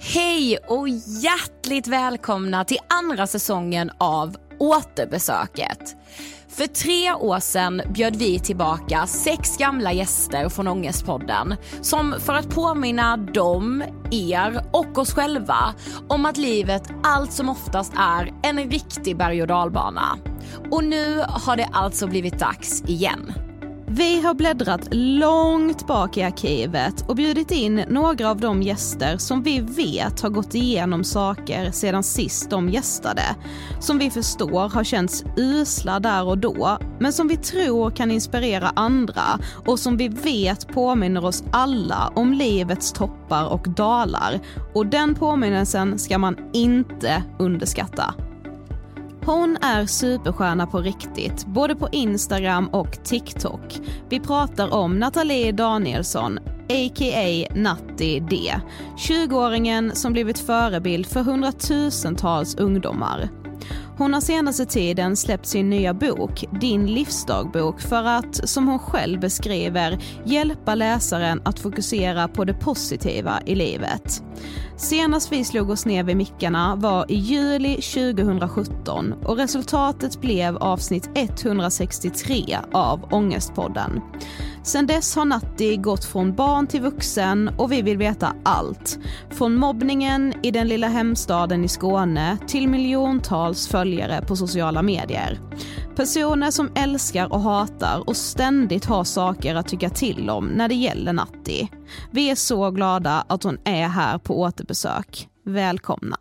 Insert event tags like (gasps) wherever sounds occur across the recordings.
Hej och hjärtligt välkomna till andra säsongen av Återbesöket. För tre år sedan bjöd vi tillbaka sex gamla gäster från Ångestpodden som för att påminna dem, er och oss själva om att livet allt som oftast är en riktig berg och dalbana. Och nu har det alltså blivit dags igen. Vi har bläddrat långt bak i arkivet och bjudit in några av de gäster som vi vet har gått igenom saker sedan sist de gästade. Som vi förstår har känts usla där och då, men som vi tror kan inspirera andra och som vi vet påminner oss alla om livets toppar och dalar. Och den påminnelsen ska man inte underskatta. Hon är superstjärna på riktigt, både på Instagram och TikTok. Vi pratar om Nathalie Danielsson, a.k.a. Natti D. 20-åringen som blivit förebild för hundratusentals ungdomar. Hon har senaste tiden släppt sin nya bok, Din livsdagbok, för att, som hon själv beskriver, hjälpa läsaren att fokusera på det positiva i livet. Senast vi slog oss ner vid mickarna var i juli 2017 och resultatet blev avsnitt 163 av Ångestpodden. Sen dess har Natti gått från barn till vuxen och vi vill veta allt. Från mobbningen i den lilla hemstaden i Skåne till miljontals följare på sociala medier. Personer som älskar och hatar och ständigt har saker att tycka till om när det gäller Natti. Vi är så glada att hon är här på återbesök. Välkomna!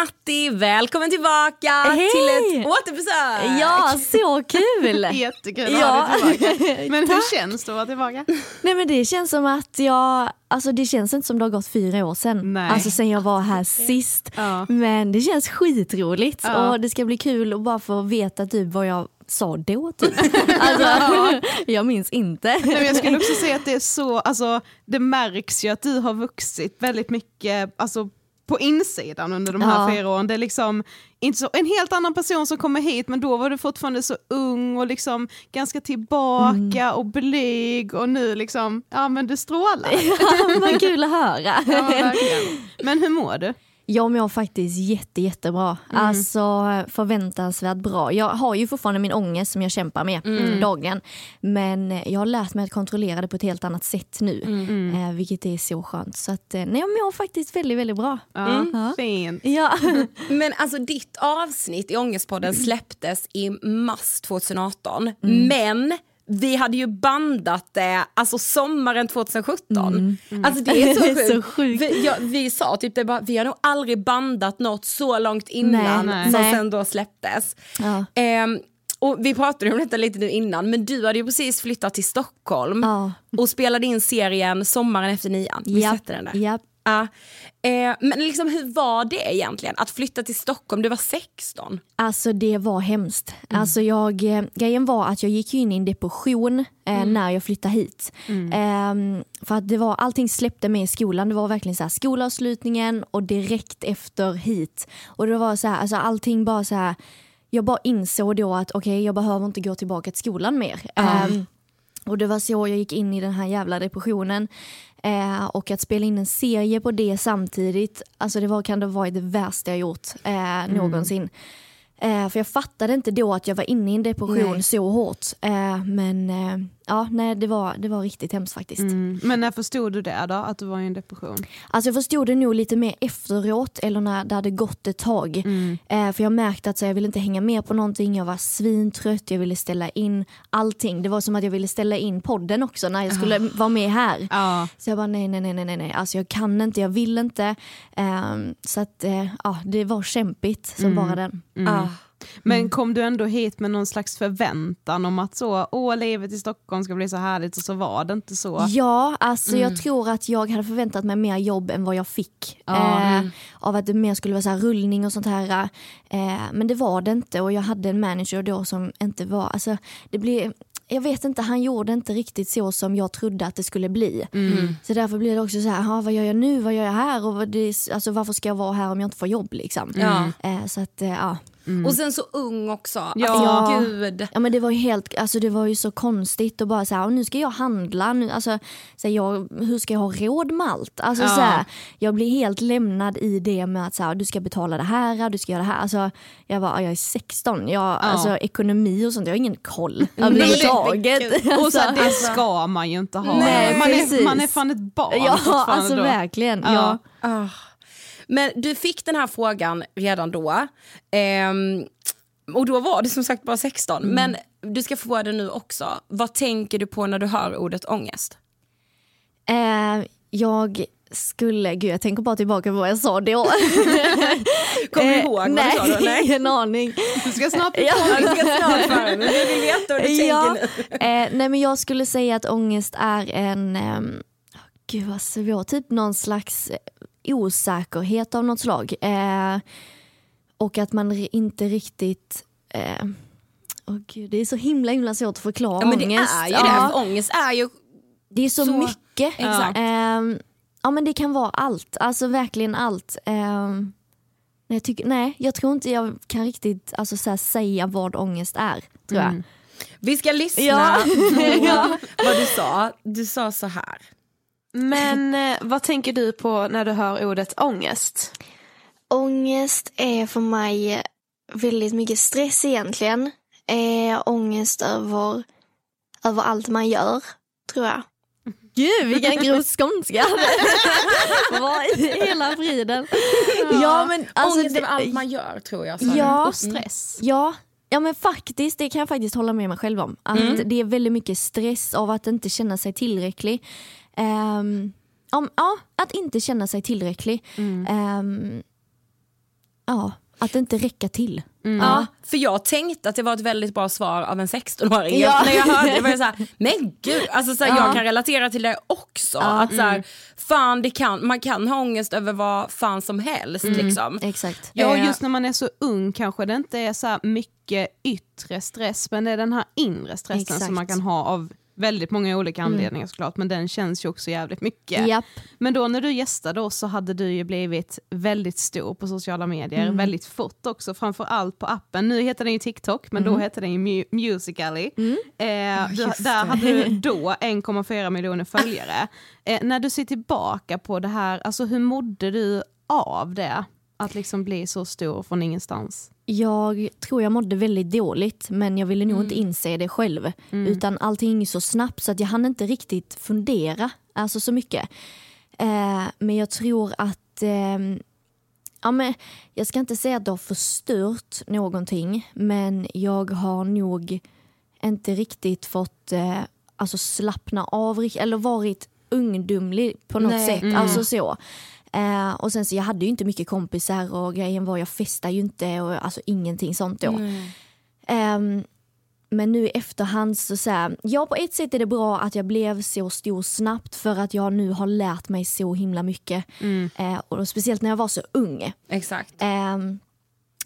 Natti, välkommen tillbaka Hej! till ett återbesök. Ja, så kul! (laughs) Jättekul Ja. att ha dig tillbaka. (laughs) Men hur känns det att vara tillbaka? Nej men det känns som att jag, alltså det känns inte som det har gått fyra år sedan. Nej. Alltså sen jag var här sist. Ja. Men det känns skitroligt Ja. och det ska bli kul att bara få veta typ vad jag sa då typ. (laughs) Alltså, jag minns inte. Nej, men jag skulle också säga att det är så, alltså det märks ju att du har vuxit väldigt mycket, alltså på insidan under de här Ja. fyra åren. Det är liksom inte så, en helt annan person som kommer hit men då var du fortfarande så ung och liksom ganska tillbaka Mm. och blyg och nu liksom, ja men du strålar. (laughs) Vad kul att höra. Ja, men hur mår du? Jag mår faktiskt jätte, jättebra. Mm. Alltså förväntansvärt bra. Jag har ju fortfarande min ångest som jag kämpar med Mm. dagligen. Men jag har lärt mig att kontrollera det på ett helt annat sätt nu. Mm. Eh, vilket är så skönt. Så att, eh, nej, jag mår faktiskt väldigt, väldigt bra. Ja, Ja. Fint. Ja. (laughs) Men alltså ditt avsnitt i Ångestpodden släpptes i mars 2018. Mm. Men vi hade ju bandat det alltså sommaren 2017. Alltså det är så (laughs) Mm. Sjukt. så sjukt. Vi, ja, vi sa typ det bara, vi har nog aldrig bandat något så långt innan Nej, som nej. sen då släpptes. Ja. Ehm, och vi pratade om detta lite nu innan men du hade ju precis flyttat till Stockholm Ja. och spelade in serien Sommaren efter nian. Vi Japp, sätter den där. japp. Ja. Eh, men liksom, hur var det egentligen att flytta till Stockholm? Du var 16. Alltså det var hemskt. Alltså jag, eh, grejen var att jag gick in i en depression eh, när jag flyttade hit. Ehm, för att det var, allting släppte mig i skolan. Det var verkligen så här skolavslutningen och direkt efter hit. Och det var så här, alltså allting bara så här. Jag bara insåg då att okej jag behöver inte gå tillbaka till skolan mer. Ehm, och det var så jag gick in i den här jävla depressionen. Eh, och att spela in en serie på det samtidigt, alltså det var, kan det varit det värsta jag gjort eh, någonsin. Eh, för jag fattade inte då att jag var inne i en depression Nej. så hårt. Eh, men eh, ja, nej, det, var, det var riktigt hemskt faktiskt. Mm. Men när förstod du det då, att du var i en depression? Alltså jag förstod det nog lite mer efteråt eller när det hade gått ett tag. Eh, för jag märkte att så, jag ville inte hänga med på någonting, jag var svintrött, jag ville ställa in allting. Det var som att jag ville ställa in podden också när jag skulle vara med här. Ja. Så jag bara nej, nej, nej, nej, nej, alltså jag kan inte, jag vill inte. Ehm, så att eh, ja, det var kämpigt som bara den. Ah. Men kom du ändå hit med någon slags förväntan om att så, åh livet i Stockholm ska bli så härligt och så var det inte så? Ja, alltså jag tror att jag hade förväntat mig mer jobb än vad jag fick. Ja. Eh, av att det mer skulle vara så här rullning och sånt här. Eh, men det var det inte och jag hade en manager då som inte var, alltså det blev jag vet inte, han gjorde inte riktigt så som jag trodde att det skulle bli. Så därför blir det också så här, "Ha, vad gör jag nu, vad gör jag här och vad det, alltså, varför ska jag vara här om jag inte får jobb liksom. Ja. Eh, så att, eh, ja. Och sen så ung också. Ja. Alltså, gud. Ja men det var ju helt, alltså det var ju så konstigt och bara så här, "Och nu ska jag handla, nu, alltså, så här, jag, hur ska jag ha råd med allt? Alltså, Ja. så här, jag blir helt lämnad i det med att så här, du ska betala det här, du ska göra det här. Alltså, jag bara, jag är 16, jag, alltså, ekonomi och sånt, jag har ingen koll (laughs) överhuvudtaget. Och så, här, det Alltså, ska man ju inte ha. Nej, man, är, man är fan ett barn ja alltså då. verkligen. Ja. Ja. Men du fick den här frågan redan då. Ehm, och då var det som sagt bara 16. Men du ska få det nu också. Vad tänker du på när du hör ordet ångest? Eh, jag skulle, gud jag tänker bara tillbaka på vad jag sa då. (laughs) Kommer du Eh, ihåg vad nej, du sa då? Nej. (laughs) ingen aning. Du ska snart Ja. Jag ska snart för men vi vill veta vad du ja. tänker nu. eh, nej men jag skulle säga att ångest är en, ehm, gud vad svårt, typ någon slags eh, osäkerhet av något slag. Eh, och att man inte riktigt, eh, åh gud, det är så himla himla svårt att förklara Ja, men det ångest. är ju Ja, det. Ångest är ju... det är så, så- mycket. Exakt. Ehm, ja men det kan vara allt, alltså verkligen allt. Ehm, jag tycker, nej, jag tror inte jag kan riktigt alltså, så här, säga vad ångest är. Tror jag. Vi ska lyssna Ja. på (laughs) vad du sa. Du sa så här. Men eh, vad tänker du på när du hör ordet ångest? Ångest är för mig väldigt mycket stress egentligen. Eh, ångest över, över allt man gör, tror jag. Gud vilken (laughs) grov skånska. (laughs) Vad i hela friden. Ja, men alltså, Ångest det- över allt man gör tror jag. Ja. du. Och stress. Ja, ja men faktiskt det kan jag faktiskt hålla med mig själv om. Att Mm. Det är väldigt mycket stress av att inte känna sig tillräcklig. Ehm, om, ja, att inte känna sig tillräcklig. Mm. Ehm, ja, att inte räcka till. Ja, för jag tänkte att det var ett väldigt bra svar av en 16-åring. Ja. När jag hörde det var jag så här, men gud, alltså så här, jag kan relatera till det också. Att så här, fan, det kan, man kan ha ångest över vad fan som helst. Liksom. Exakt. Ja, Eh, just när man är så ung kanske det inte är så mycket yttre stress, men det är den här inre stressen Exakt. som man kan ha av väldigt många olika anledningar såklart, men den känns ju också jävligt mycket. Japp. Men då när du gästade oss så hade du ju blivit väldigt stor på sociala medier, väldigt fort också, framför allt på appen. Nu heter den ju TikTok, men då heter den ju Mu- Musical.ly. Eh, du, där hade du (laughs) då 1,4 miljoner följare. Eh, när du ser tillbaka på det här, alltså hur mådde du av det? Att liksom bli så stor från ingenstans. Jag tror jag mådde väldigt dåligt men jag ville nog Mm. inte inse det själv. Utan allting gick så snabbt så att jag hann inte riktigt fundera alltså så mycket. Eh, men jag tror att ehm, ja, men jag ska inte säga att det har förstört någonting men jag har nog inte riktigt fått eh, alltså slappna av eller varit ungdomlig på något Nej. sätt. Alltså så. Eh, och sen så jag hade ju inte mycket kompisar och grejen var jag festade ju inte och alltså ingenting sånt då. Ehm, men nu i efterhand så, så här, ja på ett sätt är det bra att jag blev så stor snabbt för att jag nu har lärt mig så himla mycket. Eh, och då, speciellt när jag var så ung. Exakt. Ehm,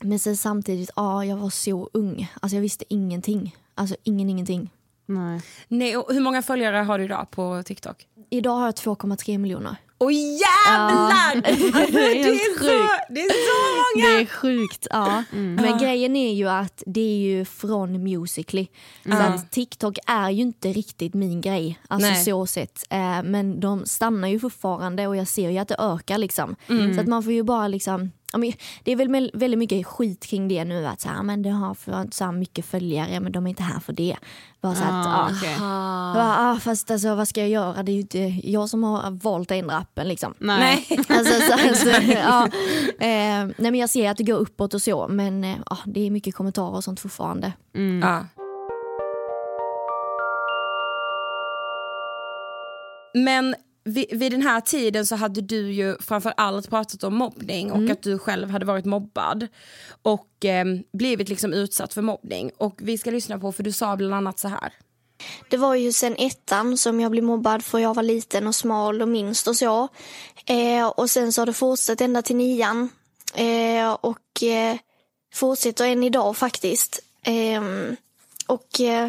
men sen samtidigt, ja jag var så ung. Alltså jag visste ingenting. Alltså ingen ingenting. Nej. Nej, och hur många följare har du idag på TikTok? Idag har jag 2,3 miljoner. Åh jävlar! Alltså, (laughs) det, är så, det är så många! Det är sjukt. Ja. Men grejen är ju att det är ju från Musically. Så att TikTok är ju inte riktigt min grej. Alltså Nej. så sett. Eh, men de stannar ju fortfarande och jag ser ju att det ökar liksom. Så att man får ju bara liksom ja, men det är väl väldigt mycket skit kring det nu att så här, men det har för så här mycket följare men de är inte här för det. Bara så att, Ah, ja. okej. Jag bara, ah, fast alltså, vad ska jag göra? Det är ju inte jag som har valt att ändra appen liksom. Nej. (laughs) (laughs) Alltså, så, alltså, ja. eh, nej men jag ser att det går uppåt och så men eh, det är mycket kommentarer och sånt fortfarande. Ja. Men vid, vid den här tiden så hade du ju framför allt pratat om mobbning och att du själv hade varit mobbad och eh, blivit liksom utsatt för mobbning. Och vi ska lyssna på för du sa bland annat så här. Det var ju sen ettan som jag blev mobbad för jag var liten och smal och minst och så. Eh, och sen så har det fortsatt ända till nian. Eh, och eh, fortsätter än idag faktiskt. Eh, och eh,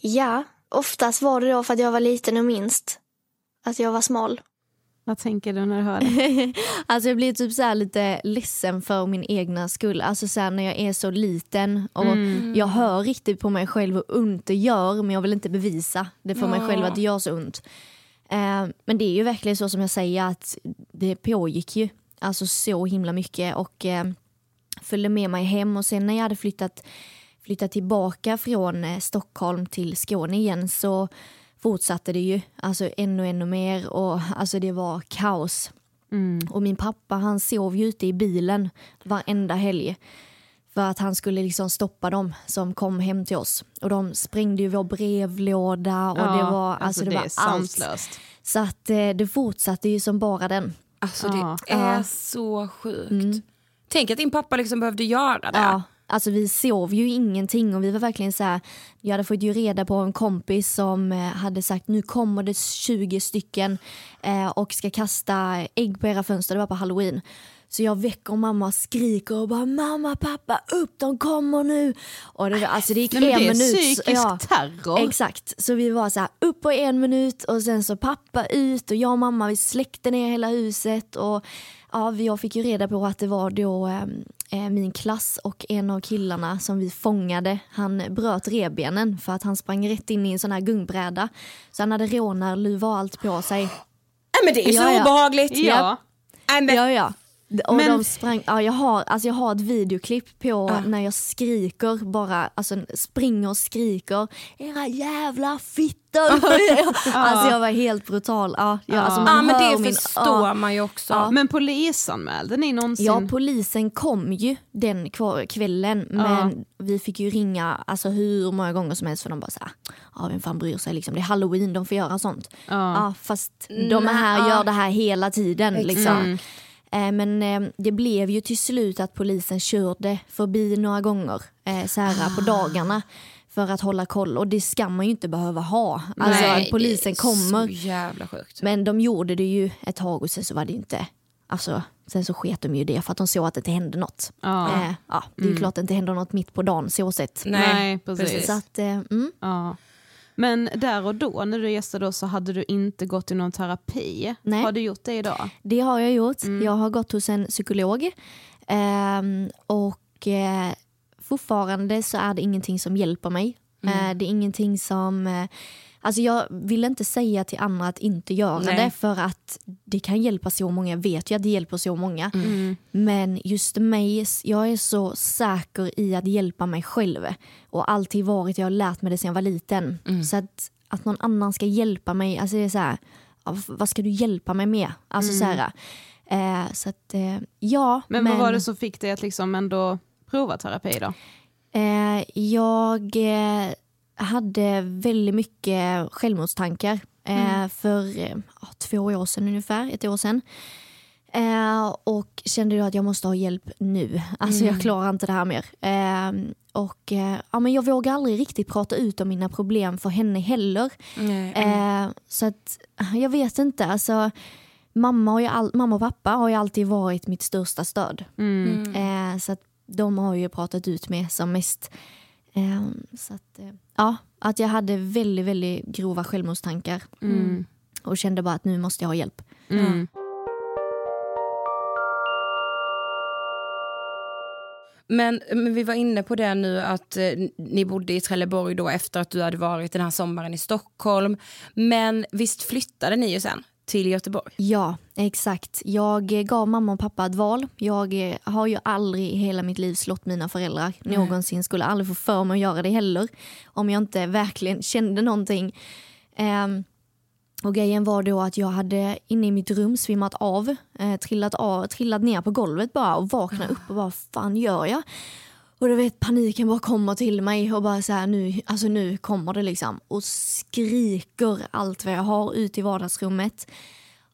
ja, oftast var det då för att jag var liten och minst. Att jag var smal. Vad tänker du när du hör det? (laughs) Alltså jag blir typ så lite ledsen för min egna skull. Alltså så när jag är så liten och jag hör riktigt på mig själv hur ont det gör men jag vill inte bevisa det för mig själv att det gör så ont. Eh, men det är ju verkligen så som jag säger att det pågick ju alltså så himla mycket och eh, följde med mig hem och sen när jag hade flyttat, flyttat tillbaka från eh, Stockholm till Skåne igen så fortsatte det ju alltså ännu ännu mer och alltså det var kaos. Och min pappa han sov ju ute i bilen varenda helg. För att han skulle liksom stoppa dem som kom hem till oss. Och de sprängde ju vår brevlåda och det var, alltså, det det var är allt. Så att eh, det fortsatte ju som bara den. Alltså Ja. det är så sjukt. Tänk att din pappa liksom behövde göra det. Ja, alltså vi sov ju ingenting och vi var verkligen så här, jag hade fått ju reda på en kompis som eh, hade sagt nu kommer det 20 stycken eh, och ska kasta ägg på era fönster, det var på halloween. Så jag väcker mamma och skriker och bara mamma, pappa, upp, de kommer nu. Och det, alltså det gick Nej, en det är minut. psykisk terror. Exakt, så vi var så här upp på en minut och sen så pappa ut och jag och mamma vi släckte ner hela huset och ja, jag fick ju reda på att det var då eh, min klass och en av killarna som vi fångade, han bröt revbenen för att han sprang rätt in i en sån här gungbräda. Så han hade rånarluva och allt på sig. Nej men det är så Ja, ja. obehagligt. Ja. Men, Ja, ja. Och Men- de sprang, ja, jag, har, alltså jag har ett videoklipp på när jag skriker bara, alltså springer och skriker era jävla fittor. (laughs) alltså jag var helt brutal. Ja, jag, alltså man ja men det min, förstår ja. man ju också. Ja. Men polisanmälde ni någonsin? Ja, polisen kom ju den kvällen men vi fick ju ringa alltså, hur många gånger som helst för de bara såhär, ja vem fan bryr sig liksom, det är halloween, de får göra sånt. Ja. fast de är här, gör det här hela tiden liksom. Eh, Men eh, det blev ju till slut att polisen körde förbi några gånger eh, så här, på dagarna för att hålla koll och det ska man ju inte behöva ha. Alltså Nej, att polisen det är kommer. Så jävla sjukt. Men de gjorde det ju ett tag och sen så var det inte, alltså sen så sket de ju det för att de såg att det inte hände något. Ja. Eh, ja, det är ju klart att det inte händer något mitt på dagen så sett. Nej, precis. Så att, eh, mm. Ja. Men där och då när du gästade oss så hade du inte gått i någon terapi. Nej. Har du gjort det idag? Det har jag gjort. Jag har gått hos en psykolog. Ehm, och eh, fortfarande så är det ingenting som hjälper mig. Eh, det är ingenting som... Alltså jag vill inte säga till andra att inte göra Nej. det för att det kan hjälpa så många. Jag vet ju att det hjälper så många. Men just mig, jag är så säker i att hjälpa mig själv. Och alltid varit, jag har lärt mig det sedan jag var liten. Så att, att någon annan ska hjälpa mig, alltså det är så här, vad ska du hjälpa mig med? Alltså så här, eh, så att eh, ja. Men, vad var det som fick dig att liksom ändå prova terapi då? Eh, jag eh, hade väldigt mycket självmordstankar eh, för eh, ja, två år sedan ungefär, ett år sedan. Eh, och kände då att jag måste ha hjälp nu. Alltså jag klarar inte det här mer. Eh, och eh, ja, men jag vågar aldrig riktigt prata ut om mina problem för henne heller. Nej. Eh, så att jag vet inte, alltså mamma, har ju all, mamma och pappa har ju alltid varit mitt största stöd. Eh, så att de har ju pratat ut med som mest. Eh, så att, eh, ja, att jag hade väldigt, väldigt grova självmordstankar. Och kände bara att nu måste jag ha hjälp. Men, men vi var inne på det nu att eh, ni bodde i Trelleborg då efter att du hade varit den här sommaren i Stockholm. Men visst flyttade ni ju sen till Göteborg? Ja, exakt. Jag eh, gav mamma och pappa ett val. Jag eh, har ju aldrig i hela mitt liv slått mina föräldrar någonsin. Skulle aldrig få för mig att göra det heller. Om jag inte verkligen (laughs) kände någonting. Ehm, och grejen var då att jag hade inne i mitt rum svimmat av, eh, trillat, av trillat ner på golvet bara och vaknat upp och bara vad fan gör jag? Och du vet paniken bara kommer till mig och bara så här nu, alltså nu kommer det liksom och skriker allt vad jag har ut i vardagsrummet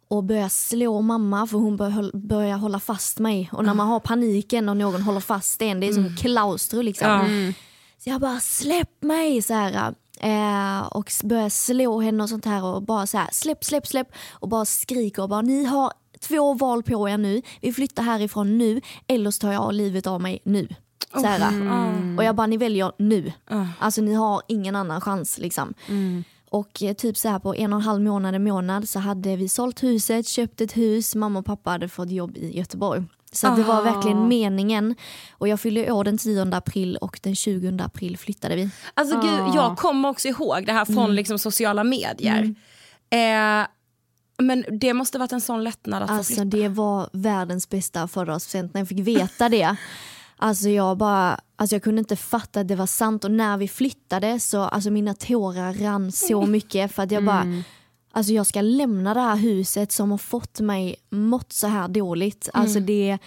och börjar slå mamma för hon bör, börjar hålla fast mig och när man har paniken och någon håller fast en, det är som klaustro liksom. Så jag bara släpp mig så här. Eh, och börjar slå henne och sånt här och bara så här släpp, släpp, släpp och bara skriker och bara ni har två val på er nu. Vi flyttar härifrån nu eller så tar jag livet av mig nu. Så här. Och jag bara ni väljer nu. Alltså ni har ingen annan chans liksom. Och eh, typ så här på en och en halv månad, en månad så hade vi sålt huset, köpt ett hus, mamma och pappa hade fått jobb i Göteborg. Så att det var verkligen meningen. Och jag fyllde år den 10 april och den 20 april flyttade vi. Alltså gud, jag kommer också ihåg det här från liksom, sociala medier. Eh, men det måste varit en sån lättnad att få Alltså flytta. det var världens bästa födelsedagspresent när jag fick veta det. (laughs) Alltså jag bara, alltså jag kunde inte fatta att det var sant och när vi flyttade så, alltså mina tårar rann så mycket för att jag bara, alltså jag ska lämna det här huset som har fått mig mått så här dåligt. Alltså det,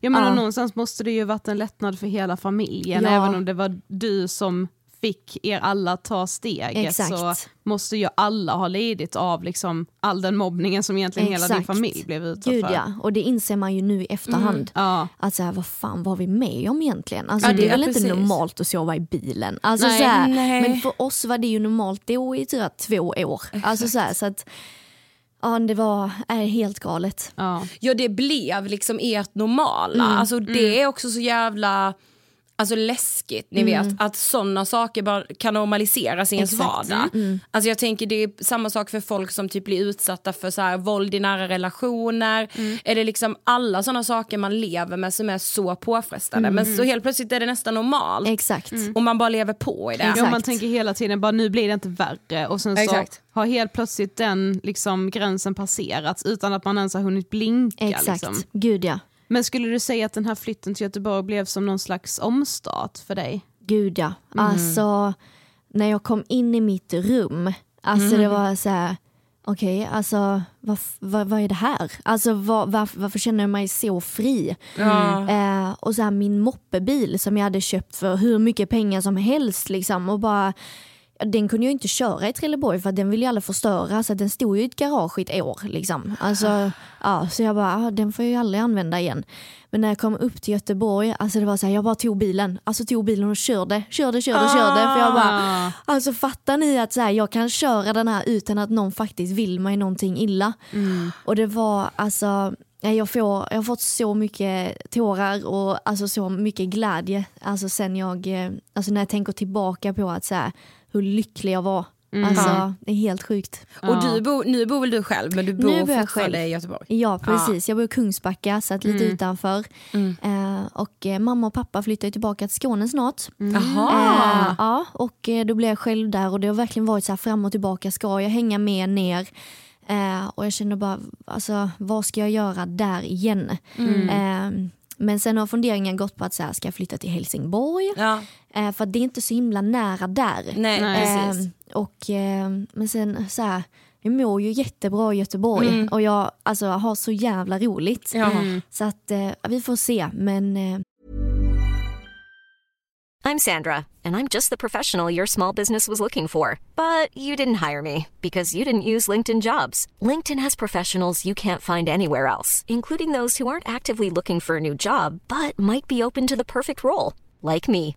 Jag menar Ja. någonstans måste det ju varit en lättnad för hela familjen Ja. även om det var du som fick er alla ta steget Exakt. så måste ju alla ha lidit av liksom all den mobbningen som egentligen hela din Exakt. familj blev utsatt gud för. ja, och det inser man ju nu i efterhand. Ja. Att så här, vad fan var vi med om egentligen? Alltså, Ja, det är det- väl ja, inte precis. normalt att sova i bilen? Alltså, Nej, så här, nej. Men för oss var det ju normalt då i typ två år. Alltså, så här, så att, ja, det var är helt galet. Ja. Ja det blev liksom ert normala. Mm. Alltså det är också så jävla alltså, läskigt, ni Mm. vet att sådana saker bara kan normaliseras i ens Exakt. vardag. Mm. Alltså jag tänker det är samma sak för folk som typ blir utsatta för så här, våld i nära relationer. Mm. Är det liksom alla sådana saker man lever med som är så påfrestande men så helt plötsligt är det nästan normalt. Exakt. Och man bara lever på i det. Ja, Exakt. man tänker hela tiden bara nu blir det inte värre och sen så Exakt. har helt plötsligt den liksom, gränsen passerats utan att man ens har hunnit blinka. Exakt. Liksom. Gud ja. Men skulle du säga att den här flytten till Göteborg blev som någon slags omstart för dig? Gud ja. Mm. Alltså när jag kom in i mitt rum, alltså Mm. det var så här. Okej, alltså vad, vad, vad är det här? Alltså vad, varför, varför känner jag mig så fri? Ja. Eh, och så här, min moppebil som jag hade köpt för hur mycket pengar som helst liksom och bara den kunde jag inte köra i Trelleborg för den ville ju alla förstöra så den stod ju i ett garage i ett år. Liksom. Alltså, ja, så jag bara, ah, den får jag ju aldrig använda igen. Men när jag kom upp till Göteborg, alltså det var så här, jag bara tog bilen. Alltså tog bilen och körde, körde, körde, körde. För jag bara, alltså fattar ni att så här, jag kan köra den här utan att någon faktiskt vill mig någonting illa. Och det var alltså, jag, får, jag har fått så mycket tårar och alltså så mycket glädje. Alltså sen jag, eh, alltså när jag tänker tillbaka på att så här, hur lycklig jag var. Alltså det är helt sjukt. Och du bor, nu bor väl du själv men du bor Nu bor jag själv. i Göteborg? Ja precis, jag bor i Kungsbacka så att lite utanför. Mm. Eh, och eh, mamma och pappa flyttar tillbaka till Skåne snart. Jaha. Eh, ja, och eh, då blev jag själv där och det har verkligen varit så här fram och tillbaka. Ska jag hänga med ner? Eh, och jag känner bara, alltså, vad ska jag göra där igen? Eh, men sen har funderingen gått på att så här, ska jag flytta till Helsingborg? Ja. Eh, för att det är inte så himla nära där. Nej, precis. Eh, och, eh, men sen så här, jag mår ju jättebra i Göteborg Mm. och jag alltså, har så jävla roligt. Ja. Så att eh, vi får se. Men eh, I'm Sandra, and I'm just the professional your small business was looking for. But you didn't hire me because you didn't use LinkedIn jobs. LinkedIn has professionals you can't find anywhere else, including those who aren't actively looking for a new job but might be open to the perfect role, like me.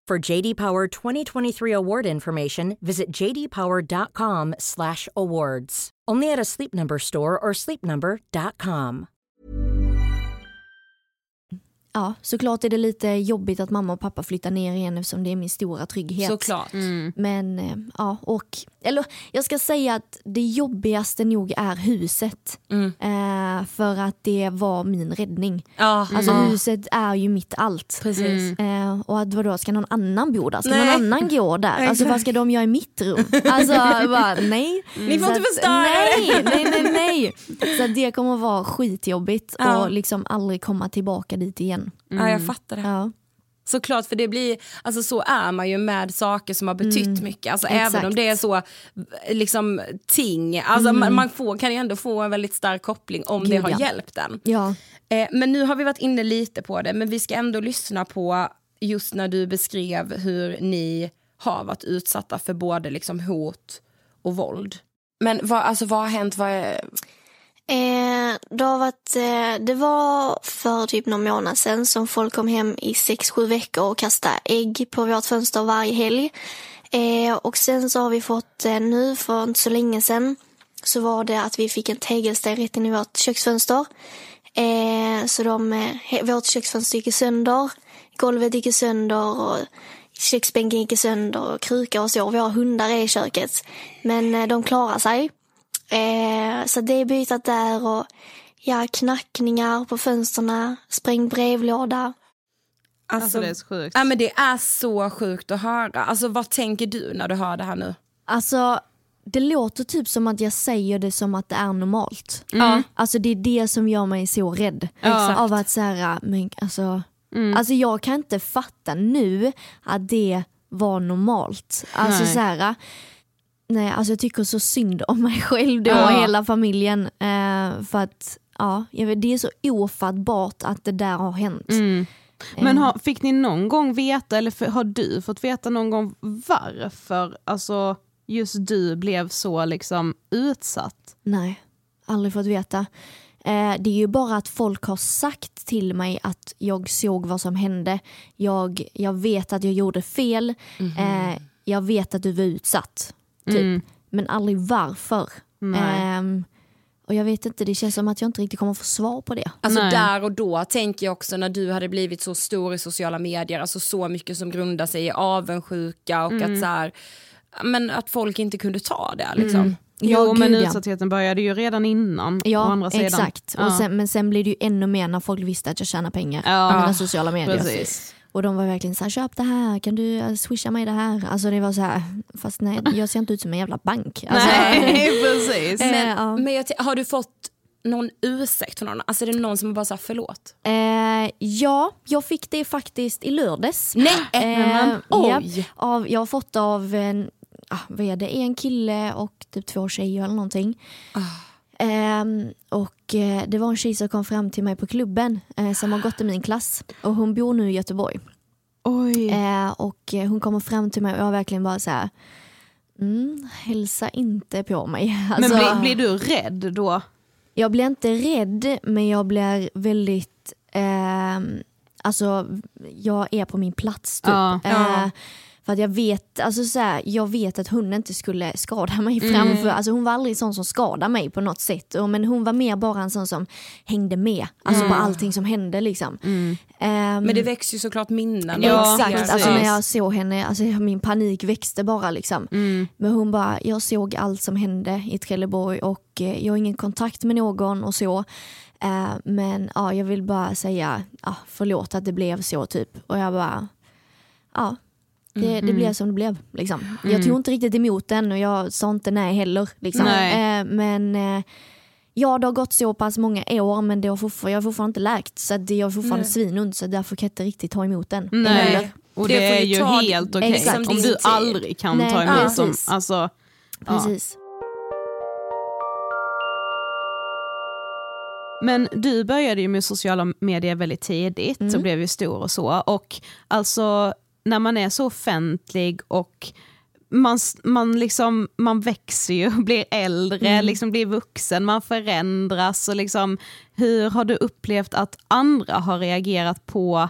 For JD Power 2023 award information, visit jdpower.com/awards. Only at a Sleep Number store or sleepnumber.com. ja, såklart är det lite jobbigt att mamma och pappa flyttar ner igen eftersom det är min stora trygghet. Såklart. Men eh, ja, och eller jag ska säga att det jobbigaste nog är huset. Eh, för att det var min räddning. Ja. Alltså Ja. huset är ju mitt allt. Precis. Eh, och att vadå, ska någon annan bo där? Ska Nej. någon annan gå där? (laughs) Alltså vad ska de göra i mitt rum? Alltså bara, (laughs) nej. Ni får inte förstöra nej, det. nej, nej, nej. Så det kommer vara skitjobbigt Ja. och liksom aldrig komma tillbaka dit igen. Ja, jag fattar det. Ja. Såklart, för det blir, alltså så är man ju med saker som har betytt mycket. Alltså Exakt. även om det är så, liksom ting, alltså man, man får, kan ju ändå få en väldigt stark koppling om det Gud, har ja. hjälpt en. Ja. Eh, men nu har vi varit inne lite på det, men vi ska ändå lyssna på just när du beskrev hur ni har varit utsatta för både liksom hot och våld. Men vad, alltså, vad har hänt? Vad är... Eh, det, har varit, eh, det var för typ någon månad sedan som folk kom hem i sex sju veckor och kastade ägg på vårt fönster varje helg. Eh, och sen så har vi fått eh, nu för inte så länge sedan så var det att vi fick en tegelsten rätt in i vårt köksfönster. Eh, så de, eh, vårt köksfönster gick sönder, golvet gick sönder och köksbänken gick sönder och kruka och så. Vi har hundar i köket. Men eh, de klarar sig. Eh, så det är bytat där och ja, knackningar på fönsterna, sprängd brevlåda. Alltså, alltså det är så sjukt. Ja, men det är så sjukt att höra. Alltså vad tänker du när du hör det här nu? Alltså det låter typ som att jag säger det som att det är normalt. Mm. Alltså det är det som gör mig så rädd. Ja. Av att så men alltså, mm. alltså jag kan inte fatta nu att det var normalt. Alltså nej. så här, nej alltså jag tycker så synd om mig (laughs) själv då och hela familjen. Eh, för att ja, vet, det är så ofattbart att det där har hänt. Mm. Men har, fick ni någon gång veta, eller har du fått veta någon gång varför alltså, just du blev så liksom utsatt? Nej, aldrig fått veta. Eh, det är ju bara att folk har sagt till mig att jag såg vad som hände. Jag, jag vet att jag gjorde fel. Mm -hmm. eh, jag vet att du var utsatt. Typ. Mm. Men aldrig varför. Eh, och jag vet inte, det känns som att jag inte riktigt kommer få svar på det. Alltså Nej. där och då tänker jag också när du hade blivit så stor i sociala medier, alltså så mycket som grundar sig i avundsjuka och mm. att så här, men att folk inte kunde ta det liksom. Mm. Jo ja, men utsattheten började ju redan innan. Ja andra exakt, ja. Och sen, men sen blev det ju ännu mer när folk visste att jag tjänar pengar ja. på mina sociala medier. Precis. Och de var verkligen så här, köp det här, kan du eh, swisha mig det här? Alltså det var så här, fast nej jag ser inte ut som en jävla bank. (laughs) Alltså, nej (laughs) precis. Men, ja. men jag, har du fått någon ursäkt från någon? Alltså är det någon som bara sa förlåt? Eh, ja, jag fick det faktiskt i lördags. Nej! Eh, oj! Ja, av, jag har fått av en, ah, vad är det, en kille och typ två tjejer eller någonting. Oh. Eh, och eh, det var en tjej som kom fram till mig på klubben eh, som har gått i min klass och hon bor nu i Göteborg. Oj. Eh, och hon kommer fram till mig och jag verkligen bara så här, mm, hälsa inte på mig. (laughs) Alltså, men blir, blir du rädd då? Jag blir inte rädd men jag blir väldigt, eh, alltså jag är på min plats typ. Ja, ja. För att jag vet, alltså så här, jag vet att hon inte skulle skada mig mm. framför, alltså hon var aldrig sån som skadade mig på något sätt. Men hon var mer bara en sån som hängde med alltså mm. på allting som hände. Liksom. Mm. Um, men det växer ju såklart minnen. Ja, exakt, alltså när jag såg henne, alltså min panik växte bara. Liksom. Mm. Men hon bara, jag såg allt som hände i Trelleborg och eh, jag har ingen kontakt med någon och så. Uh, men ja, jag vill bara säga uh, förlåt att det blev så typ. Och jag bara, ja det, mm. det blev som det blev. Liksom. Mm. Jag tog inte riktigt emot den och jag sa inte nej heller. Liksom. Nej. Eh, men eh, ja, det har gått så pass många år men det har jag har fortfarande inte läkt så det är fortfarande svinont så därför kan jag inte riktigt ta emot den. Nej. Och det, det är ju helt okej okay. om du aldrig kan nej, ta emot dem. Alltså, precis. Ja. Men du började ju med sociala medier väldigt tidigt mm. och blev ju stor och så. Och alltså när man är så offentlig och man, man, liksom, man växer ju, blir äldre, mm. liksom blir vuxen, man förändras. Och liksom, hur har du upplevt att andra har reagerat på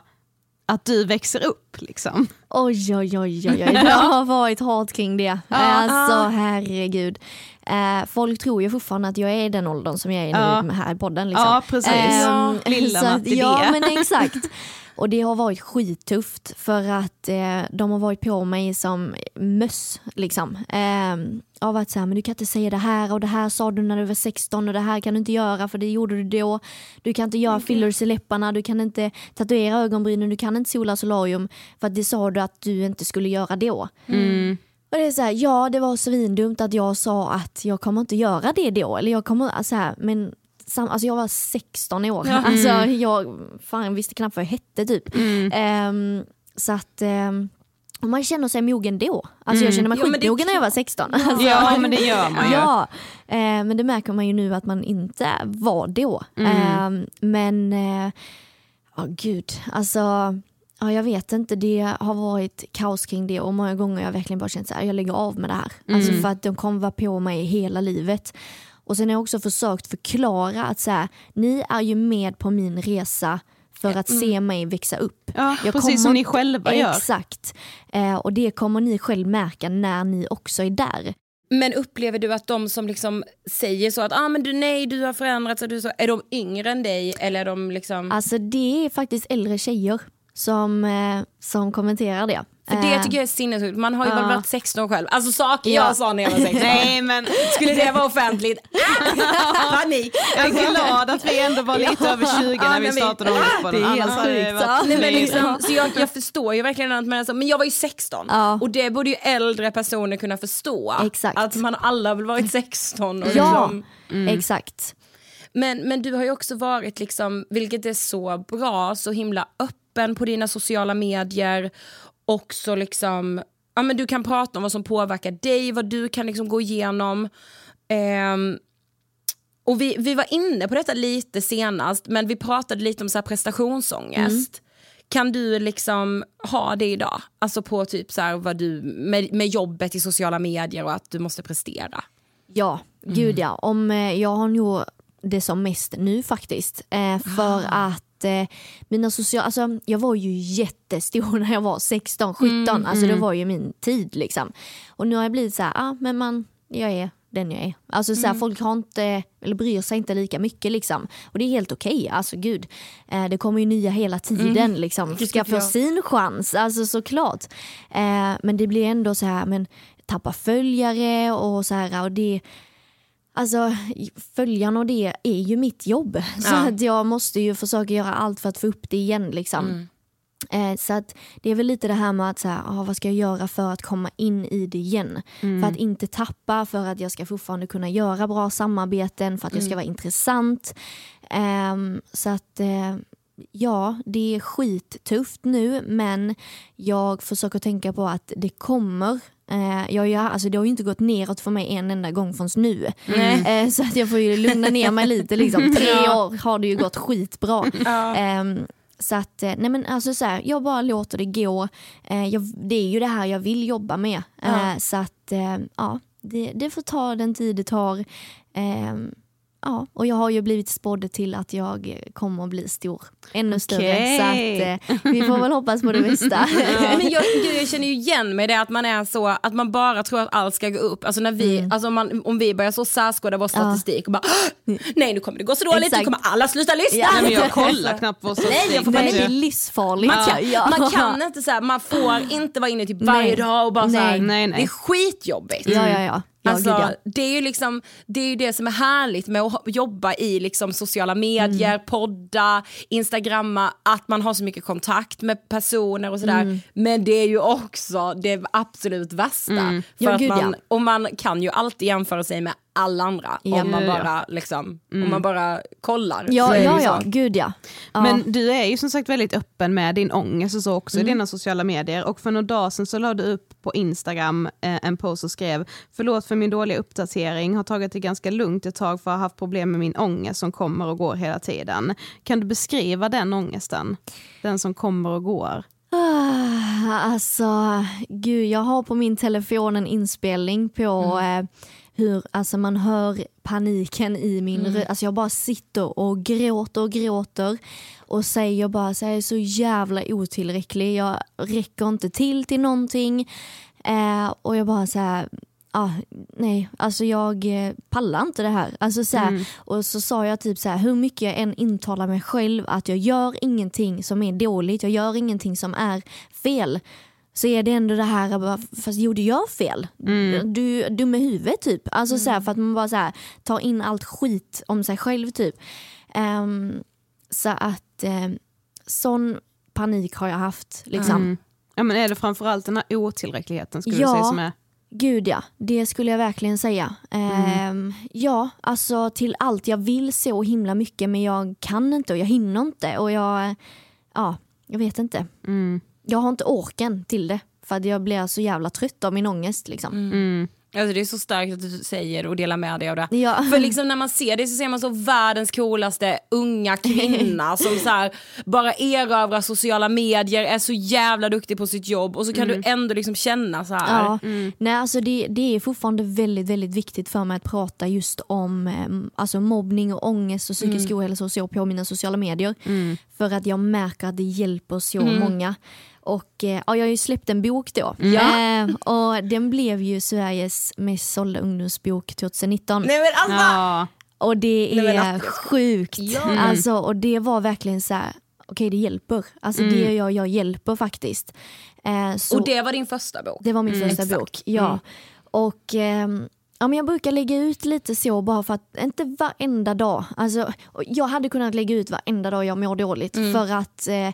att du växer upp? Liksom? Oj, oj, oj, oj, oj. (laughs) jag har varit hårt kring det. Alltså herregud. Eh, folk tror ju fortfarande att jag är den åldern som jag är nu ja. här i podden. Liksom. Ja, precis. Eh, Lilla Matti Ja, men exakt. (laughs) Och det har varit skittufft för att eh, de har varit på mig som möss. Liksom. Eh, av att säga, men du kan inte säga det här och det här sa du när du var 16 och det här kan du inte göra för det gjorde du då. Du kan inte göra okay. fillers i läpparna, du kan inte tatuera ögonbrynen, du kan inte sola solarium för att det sa du att du inte skulle göra då. Mm. Och det är så här, ja det var svindumt att jag sa att jag kommer inte göra det då. Eller jag kommer, så här, men sam, alltså jag var 16 år. Ja. Alltså mm. jag fan, visste knappt vad jag hette typ. Mm. Um, så att um, man känner sig mogen då. Alltså jag mm. känner mig ja, skitmogen när jag var 16. Ja, alltså, ja men det gör man ju. Ja, eh, men det märker man ju nu att man inte var då. Mm. Eh, men, ja oh, gud, alltså ja, jag vet inte, det har varit kaos kring det och många gånger har jag verkligen bara känt att jag lägger av med det här. Alltså, mm. Alltså för att de kommer vara på mig hela livet. Och sen har jag också försökt förklara att så här, ni är ju med på min resa för att se mm. mig växa upp. Ja, jag precis som ni själva gör. Exakt. Eh, och det kommer ni själv märka när ni också är där. Men upplever du att de som liksom säger så att ah, men du, nej du har förändrats, du så, är de yngre än dig eller är de liksom? Alltså det är faktiskt äldre tjejer som, eh, som kommenterar det. För det Eh, tycker jag är sinnessjukt, man har ju väl varit 16 själv. Alltså saker Ja. jag sa när jag var 16. (laughs) Nej men Skulle det vara offentligt? (laughs) Panik. jag är glad att vi ändå var lite över 20 Ja, när vi startade Ångestpodden. Det är helt sjukt. Nej, men, liksom, så jag, jag förstår ju verkligen att man är så, men jag var ju 16 Ja. och det borde ju äldre personer kunna förstå. Exakt. Att man alla har väl varit 16 och Ja, liksom, exakt. men, men du har ju också varit, liksom, vilket är så bra, så himla öppen på dina sociala medier. Också liksom, ja, men du kan prata om vad som påverkar dig, vad du kan liksom gå igenom. Ehm, och vi, vi var inne på detta lite senast, men vi pratade lite om så här prestationsångest. Kan du liksom ha det idag? Alltså på typ så här vad du, med, med jobbet i sociala medier och att du måste prestera. Ja, gud ja. Om, eh, jag har nog det som mest nu faktiskt. Eh, för att eh, mina sociala, alltså, jag var ju jättestor (laughs) när jag var 16, 17. alltså det var ju min tid liksom. Och nu har jag blivit så här, ah, men man, jag är den jag är. Alltså så här, folk har inte, eller bryr sig inte lika mycket liksom. Och det är helt okej, alltså gud. Eh, det kommer ju nya hela tiden liksom. Det Ska få jag. sin chans, alltså såklart. Eh, men det blir ändå så här, men tappa följare och så här och det Alltså följarna och det är ju mitt jobb. (laughs) Så Ja. att jag måste ju försöka göra allt för att få upp det igen liksom. Eh, så att det är väl lite det här med att så här, ah, vad ska jag göra för att komma in i det igen? För att inte tappa, för att jag ska fortfarande kunna göra bra samarbeten, för att jag ska vara intressant. Ehm, så att eh, ja, det är skittufft nu men jag försöker tänka på att det kommer. Eh, jag, jag, alltså det har ju inte gått neråt för mig en enda gång förrän nu. Eh, så att jag får ju lugna ner mig lite. Liksom. (laughs) Tre år har det ju gått skitbra. Ehm, så att, eh, nej men alltså så här, jag bara låter det gå. Jag, det är ju det här jag vill jobba med. Eh, så att ja, det, det får ta den tid det tar. Ja, och jag har ju blivit spådd till att jag kommer att bli stor. Ännu större. Så att, eh, vi får väl hoppas på det (laughs) bästa. Men jag, gud, jag känner ju igen mig det att man är så att man bara tror att allt ska gå upp. Alltså när vi, Mm. alltså om, man, om vi börjar så särskåda vår statistik och bara nej nu kommer det gå så dåligt, nu Exakt. kommer alla sluta lyssna. Ja. Nej, men jag kollar (laughs) knappt på Nej, jag får Nej, det är livsfarligt. Man kan, Ja. man kan inte så här, man får (gasps) inte vara inne typ varje Nej. dag och bara så här, Nej. Nej, nej. det är skitjobbigt. Ja, ja, ja. Ja, Alltså, gud, ja. det, är ju liksom, det är ju det som är härligt med att jobba i liksom sociala medier, Mm. podda, instagramma, att man har så mycket kontakt med personer och sådär. Mm. Men det är ju också det absolut värsta. För Ja, att gud, man. Och man kan ju alltid jämföra sig med alla andra Ja. om, man ja. bara, liksom, om man bara kollar. så Ja, ja, ju ja, så. gud ja. ja. Men du är ju som sagt väldigt öppen med din ångest och så också Mm. i dina sociala medier och för några dagar sedan så la du upp på Instagram eh, en post och skrev förlåt för min dåliga uppdatering, har tagit det ganska lugnt ett tag för att ha haft problem med min ångest som kommer och går hela tiden. Kan du beskriva den ångesten? Den som kommer och går? Ah, Alltså, gud, jag har på min telefon en inspelning på eh, hur alltså man hör paniken i min röst. Alltså jag bara sitter och gråter och gråter och säger bara så jag är så jävla otillräcklig. Jag räcker inte till till någonting. Eh, och jag bara så här, ah, nej, alltså jag eh, pallar inte det här. Alltså så här, Och så sa jag typ så här, hur mycket jag än intalar mig själv att jag gör ingenting som är dåligt, jag gör ingenting som är fel. Så är det ändå det här, jag bara, fast jo du gör fel. Du är dum i huvudet typ. Alltså så här, för att man bara så här, tar in allt skit om sig själv typ. Ehm, så att eh, sån panik har jag haft. Liksom. Ja, men är det framförallt den här otillräckligheten skulle Ja. du säga som är... Gud ja, det skulle jag verkligen säga. Ehm, ja, alltså till allt. Jag vill så himla mycket men jag kan inte och jag hinner inte och jag, ja, jag vet inte. Jag har inte orken till det för att jag blir så jävla trött av min ångest liksom. Alltså det är så starkt att du säger och delar med dig av det. Ja. För liksom när man ser det så ser man så världens coolaste unga kvinna (laughs) som så här, bara erövrar sociala medier, är så jävla duktig på sitt jobb och så kan du ändå liksom känna så här. Ja, nej alltså det, det är fortfarande väldigt, väldigt viktigt för mig att prata just om eh, alltså mobbning och ångest och psykisk ohälsa och så på mina sociala medier. För att jag märker att det hjälper så många. Och eh, ja, jag har ju släppt en bok då. Ja. Eh, och den blev ju Sveriges mest sålda ungdomsbok 2019. Nej men alltså! Ja. Och det Nej, men är alltså, sjukt. Ja. Alltså, och det var verkligen så här, okej det hjälper. Alltså Mm. det jag, jag hjälper faktiskt. Eh, så, Och det var din första bok? det var min första exakt. bok. Ja. Mm. Och ehm, ja, men jag brukar lägga ut lite så bara för att, inte varenda dag. Alltså, jag hade kunnat lägga ut varenda dag jag mår dåligt Mm. för att eh,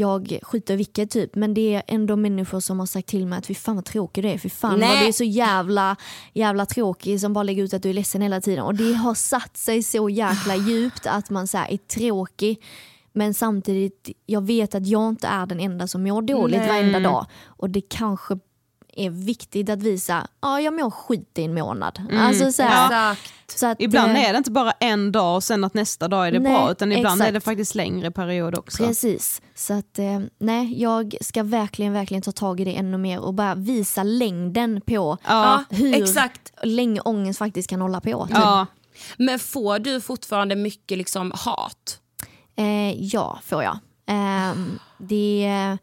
jag skiter vilket typ. Men det är ändå människor som har sagt till mig att fy fan vad tråkig du är. Fy fan Nej. vad du är så jävla, jävla tråkig som bara lägger ut att du är ledsen hela tiden. Och det har satt sig så jäkla djupt att man så här, är tråkig. Men samtidigt, jag vet att jag inte är den enda som mår dåligt Nej. varenda dag. Och det kanske är viktigt att visa, ja jag mår skit i en månad. Alltså, så här, Exakt. så att, Ibland eh, är det inte bara en dag och sen att nästa dag är det Nej, bra utan ibland är exakt. det faktiskt längre period också. Precis. Så att eh, nej, jag ska verkligen, verkligen ta tag i det ännu mer och bara visa längden på Ja, hur exakt. länge ångest faktiskt kan hålla på. Typ. Ja. Men får du fortfarande mycket liksom hat? Eh, ja, får jag. Ehm, det,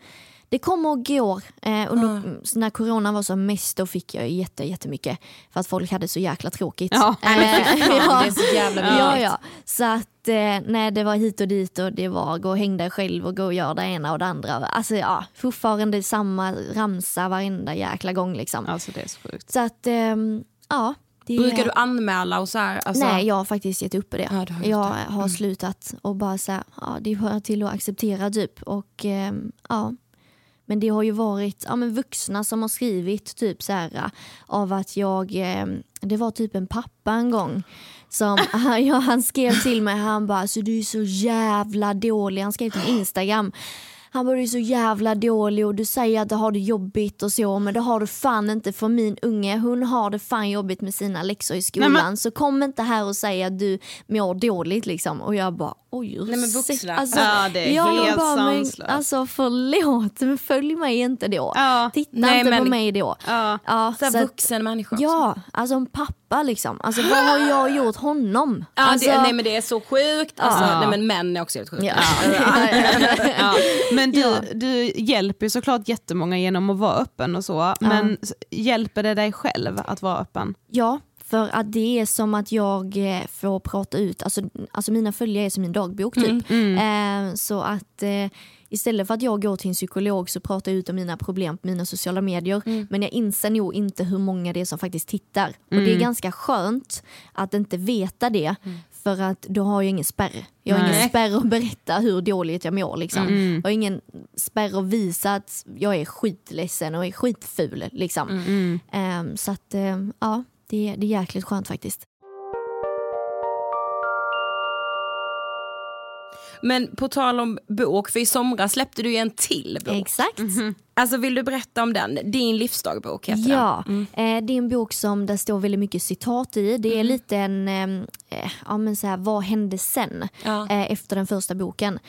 det kommer och går. Eh, under, När corona var som mest då fick jag jätte, jättemycket för att folk hade så jäkla tråkigt. Ja. Ja. Det är så (laughs) jävla Ja, vidrigt. ja. Så att eh, nej, det var hit och dit och det var gå och häng dig själv och gå och gör det ena och det andra. Alltså ja, fortfarande samma ramsa varenda jäkla gång liksom. Alltså det är så sjukt. Så att ehm, ja. Det, Brukar du anmäla och så här? Alltså, Nej, jag har faktiskt gett upp det. Ja, har jag det. Mm. har slutat och bara så här, ja, det hör till att acceptera typ. Och ehm, ja. Men det har ju varit ja, men vuxna som har skrivit typ så här av att jag, ehm, det var typ en pappa en gång som, (laughs) ja, han skrev till mig, han bara alltså du är så jävla dålig, han skrev till Instagram. Han bara du är så jävla dålig och du säger att du har det jobbigt och så men det har du fan inte för min unge. Hon har det fan jobbigt med sina läxor i skolan Nej, men- så kom inte här och säg att du mår dåligt liksom. Och jag bara oj Nej, men vuxna. Alltså, Ja, det är jag helt bara, men, sanslöst. Alltså förlåt men följ mig inte då. Ja. Titta Nej, inte på men- mig då. Ja. Ja, så att- vuxen människa också. Ja, alltså en pappa liksom. Alltså vad har jag gjort honom? Ja, alltså, det, nej men det är så sjukt. Alltså, Ja. nej, men män är också helt sjuka. Ja. Ja. (laughs) Men du, du hjälper såklart jättemånga genom att vara öppen och så, men hjälper det dig själv att vara öppen? Ja, för att det är som att jag eh, får prata ut, alltså, alltså mina följare är som min dagbok typ. Eh, så att eh, istället för att jag går till en psykolog så pratar jag ut om mina problem på mina sociala medier. Men jag inser nog inte hur många det är som faktiskt tittar. Och det är ganska skönt att inte veta det. För att då har jag ingen spärr. Jag har ingen Nej. spärr att berätta hur dåligt jag mår. Liksom. Jag har ingen spärr att visa att jag är skitledsen och är skitful. Liksom. Ehm, så att ehm, ja, det, det är jäkligt skönt faktiskt. Men på tal om bok, för i somras släppte du ju en till bok. Exakt. Alltså vill du berätta om den? Din livsdagbok heter Ja, den. eh, det är en bok som det står väldigt mycket citat i. Det är Mm. lite en, eh, ja men så här, vad hände sen? Ja. Eh, efter den första boken.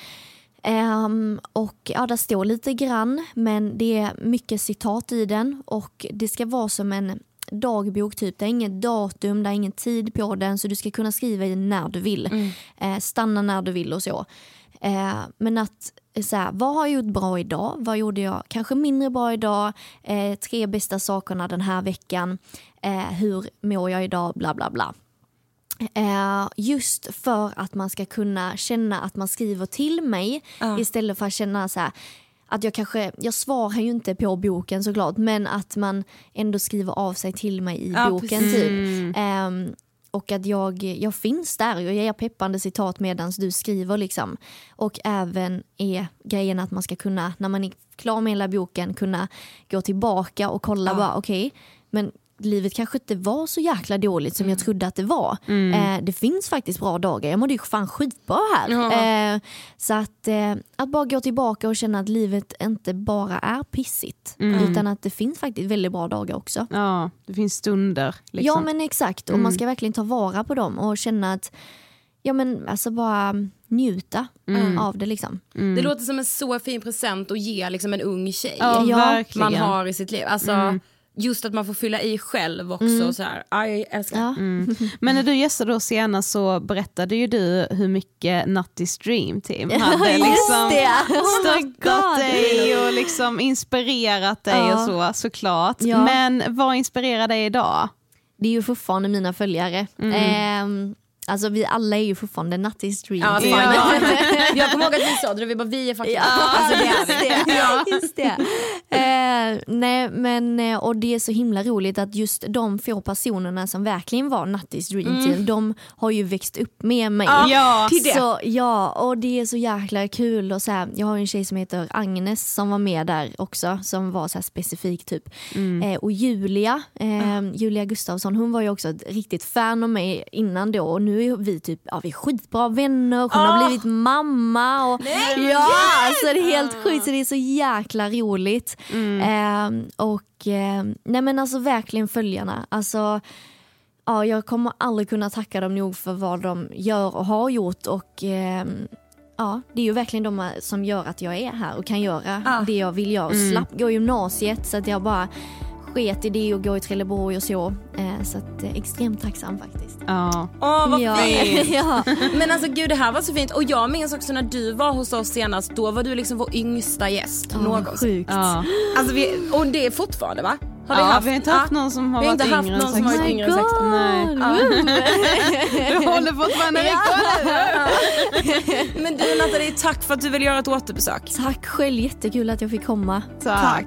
Ehm, och ja, där står lite grann, men det är mycket citat i den och det ska vara som en dagbok typ. Det är inget datum, det är ingen tid på den så du ska kunna skriva i när du vill. Mm. Eh, stanna när du vill och så. Eh, men att eh, så här, vad har jag gjort bra idag? Vad gjorde jag kanske mindre bra idag? Eh, tre bästa sakerna den här veckan. Eh, hur mår jag idag? Bla bla bla. Eh, just för att man ska kunna känna att man skriver till mig istället för att känna så här att jag kanske, jag svarar ju inte på boken såklart men att man ändå skriver av sig till mig i Ja, boken precis. typ. Ehm, och att jag, jag finns där och jag ger peppande citat medan du skriver liksom. Och även är grejen att man ska kunna, när man är klar med hela boken, kunna gå tillbaka och kolla bara okej, men livet kanske inte var så jäkla dåligt som Mm. jag trodde att det var. Eh, det finns faktiskt bra dagar, jag mådde ju fan skitbra här. Ja. Eh, så att, eh, att bara gå tillbaka och känna att livet inte bara är pissigt, Mm. utan att det finns faktiskt väldigt bra dagar också. Ja, det finns stunder. Liksom. Ja men exakt, och man ska verkligen ta vara på dem och känna att, ja men alltså bara njuta av det liksom. Det låter som en så fin present att ge liksom en ung tjej. Ja, man har i sitt liv. Alltså, just att man får fylla i själv också. Mm. Så här. Ja, jag älskar Ja. Mm. (laughs) Men när du gästade då senast så berättade ju du hur mycket Nutty's Dream Team (laughs) Ja, hade liksom. Oh stöttat God. dig och liksom inspirerat dig Ja. och så såklart. Ja. Men vad inspirerar dig idag? Det är ju fortfarande mina följare. Ehm, alltså vi alla är ju fortfarande Nutty's Dream. Ja, fan, jag, (laughs) jag kommer ihåg att vi sa det, vi bara vi är faktiskt Ja, alltså, det är vi. det. Ja. Just det. Eh, nej, men, eh, och det är så himla roligt att just de få personerna som verkligen var Nutty's Dream Mm. Team, de har ju växt upp med mig. Ja. Så, ja, och det är så jäkla kul. Och så här, jag har en tjej som heter Agnes som var med där också, som var så specifik typ. Eh, och Julia, eh, Julia Gustafsson, hon var ju också ett riktigt fan av mig innan då och nu är vi typ, ja vi är skitbra vänner, hon har blivit mamma och ja, så det är helt sjukt så det är så jäkla roligt. Eh, och eh, nej men alltså verkligen följarna, alltså ja, jag kommer aldrig kunna tacka dem nog för vad de gör och har gjort och ehm, ja, det är ju verkligen de som gör att jag är här och kan göra Ah. det jag vill göra och slapp gå gymnasiet så att jag bara sket i det och gå i Trelleborg och så. Eh, så att, eh, extremt tacksam faktiskt. Ja. Åh vad ja. fint. (laughs) ja. Men alltså gud det här var så fint och jag minns också när du var hos oss senast, då var du liksom vår yngsta gäst Ja, någonsin. sjukt. Ja. Alltså vi, och det är fortfarande va? Har ja, vi har inte haft Ja. någon som har Vi har varit inte haft yngre än någon som varit 16. yngre än 16. Nej. Du (laughs) håller fortfarande rekord. (laughs) Men du Nathalie, tack för att du vill göra ett återbesök. Tack själv, jättekul att jag fick komma. Tack.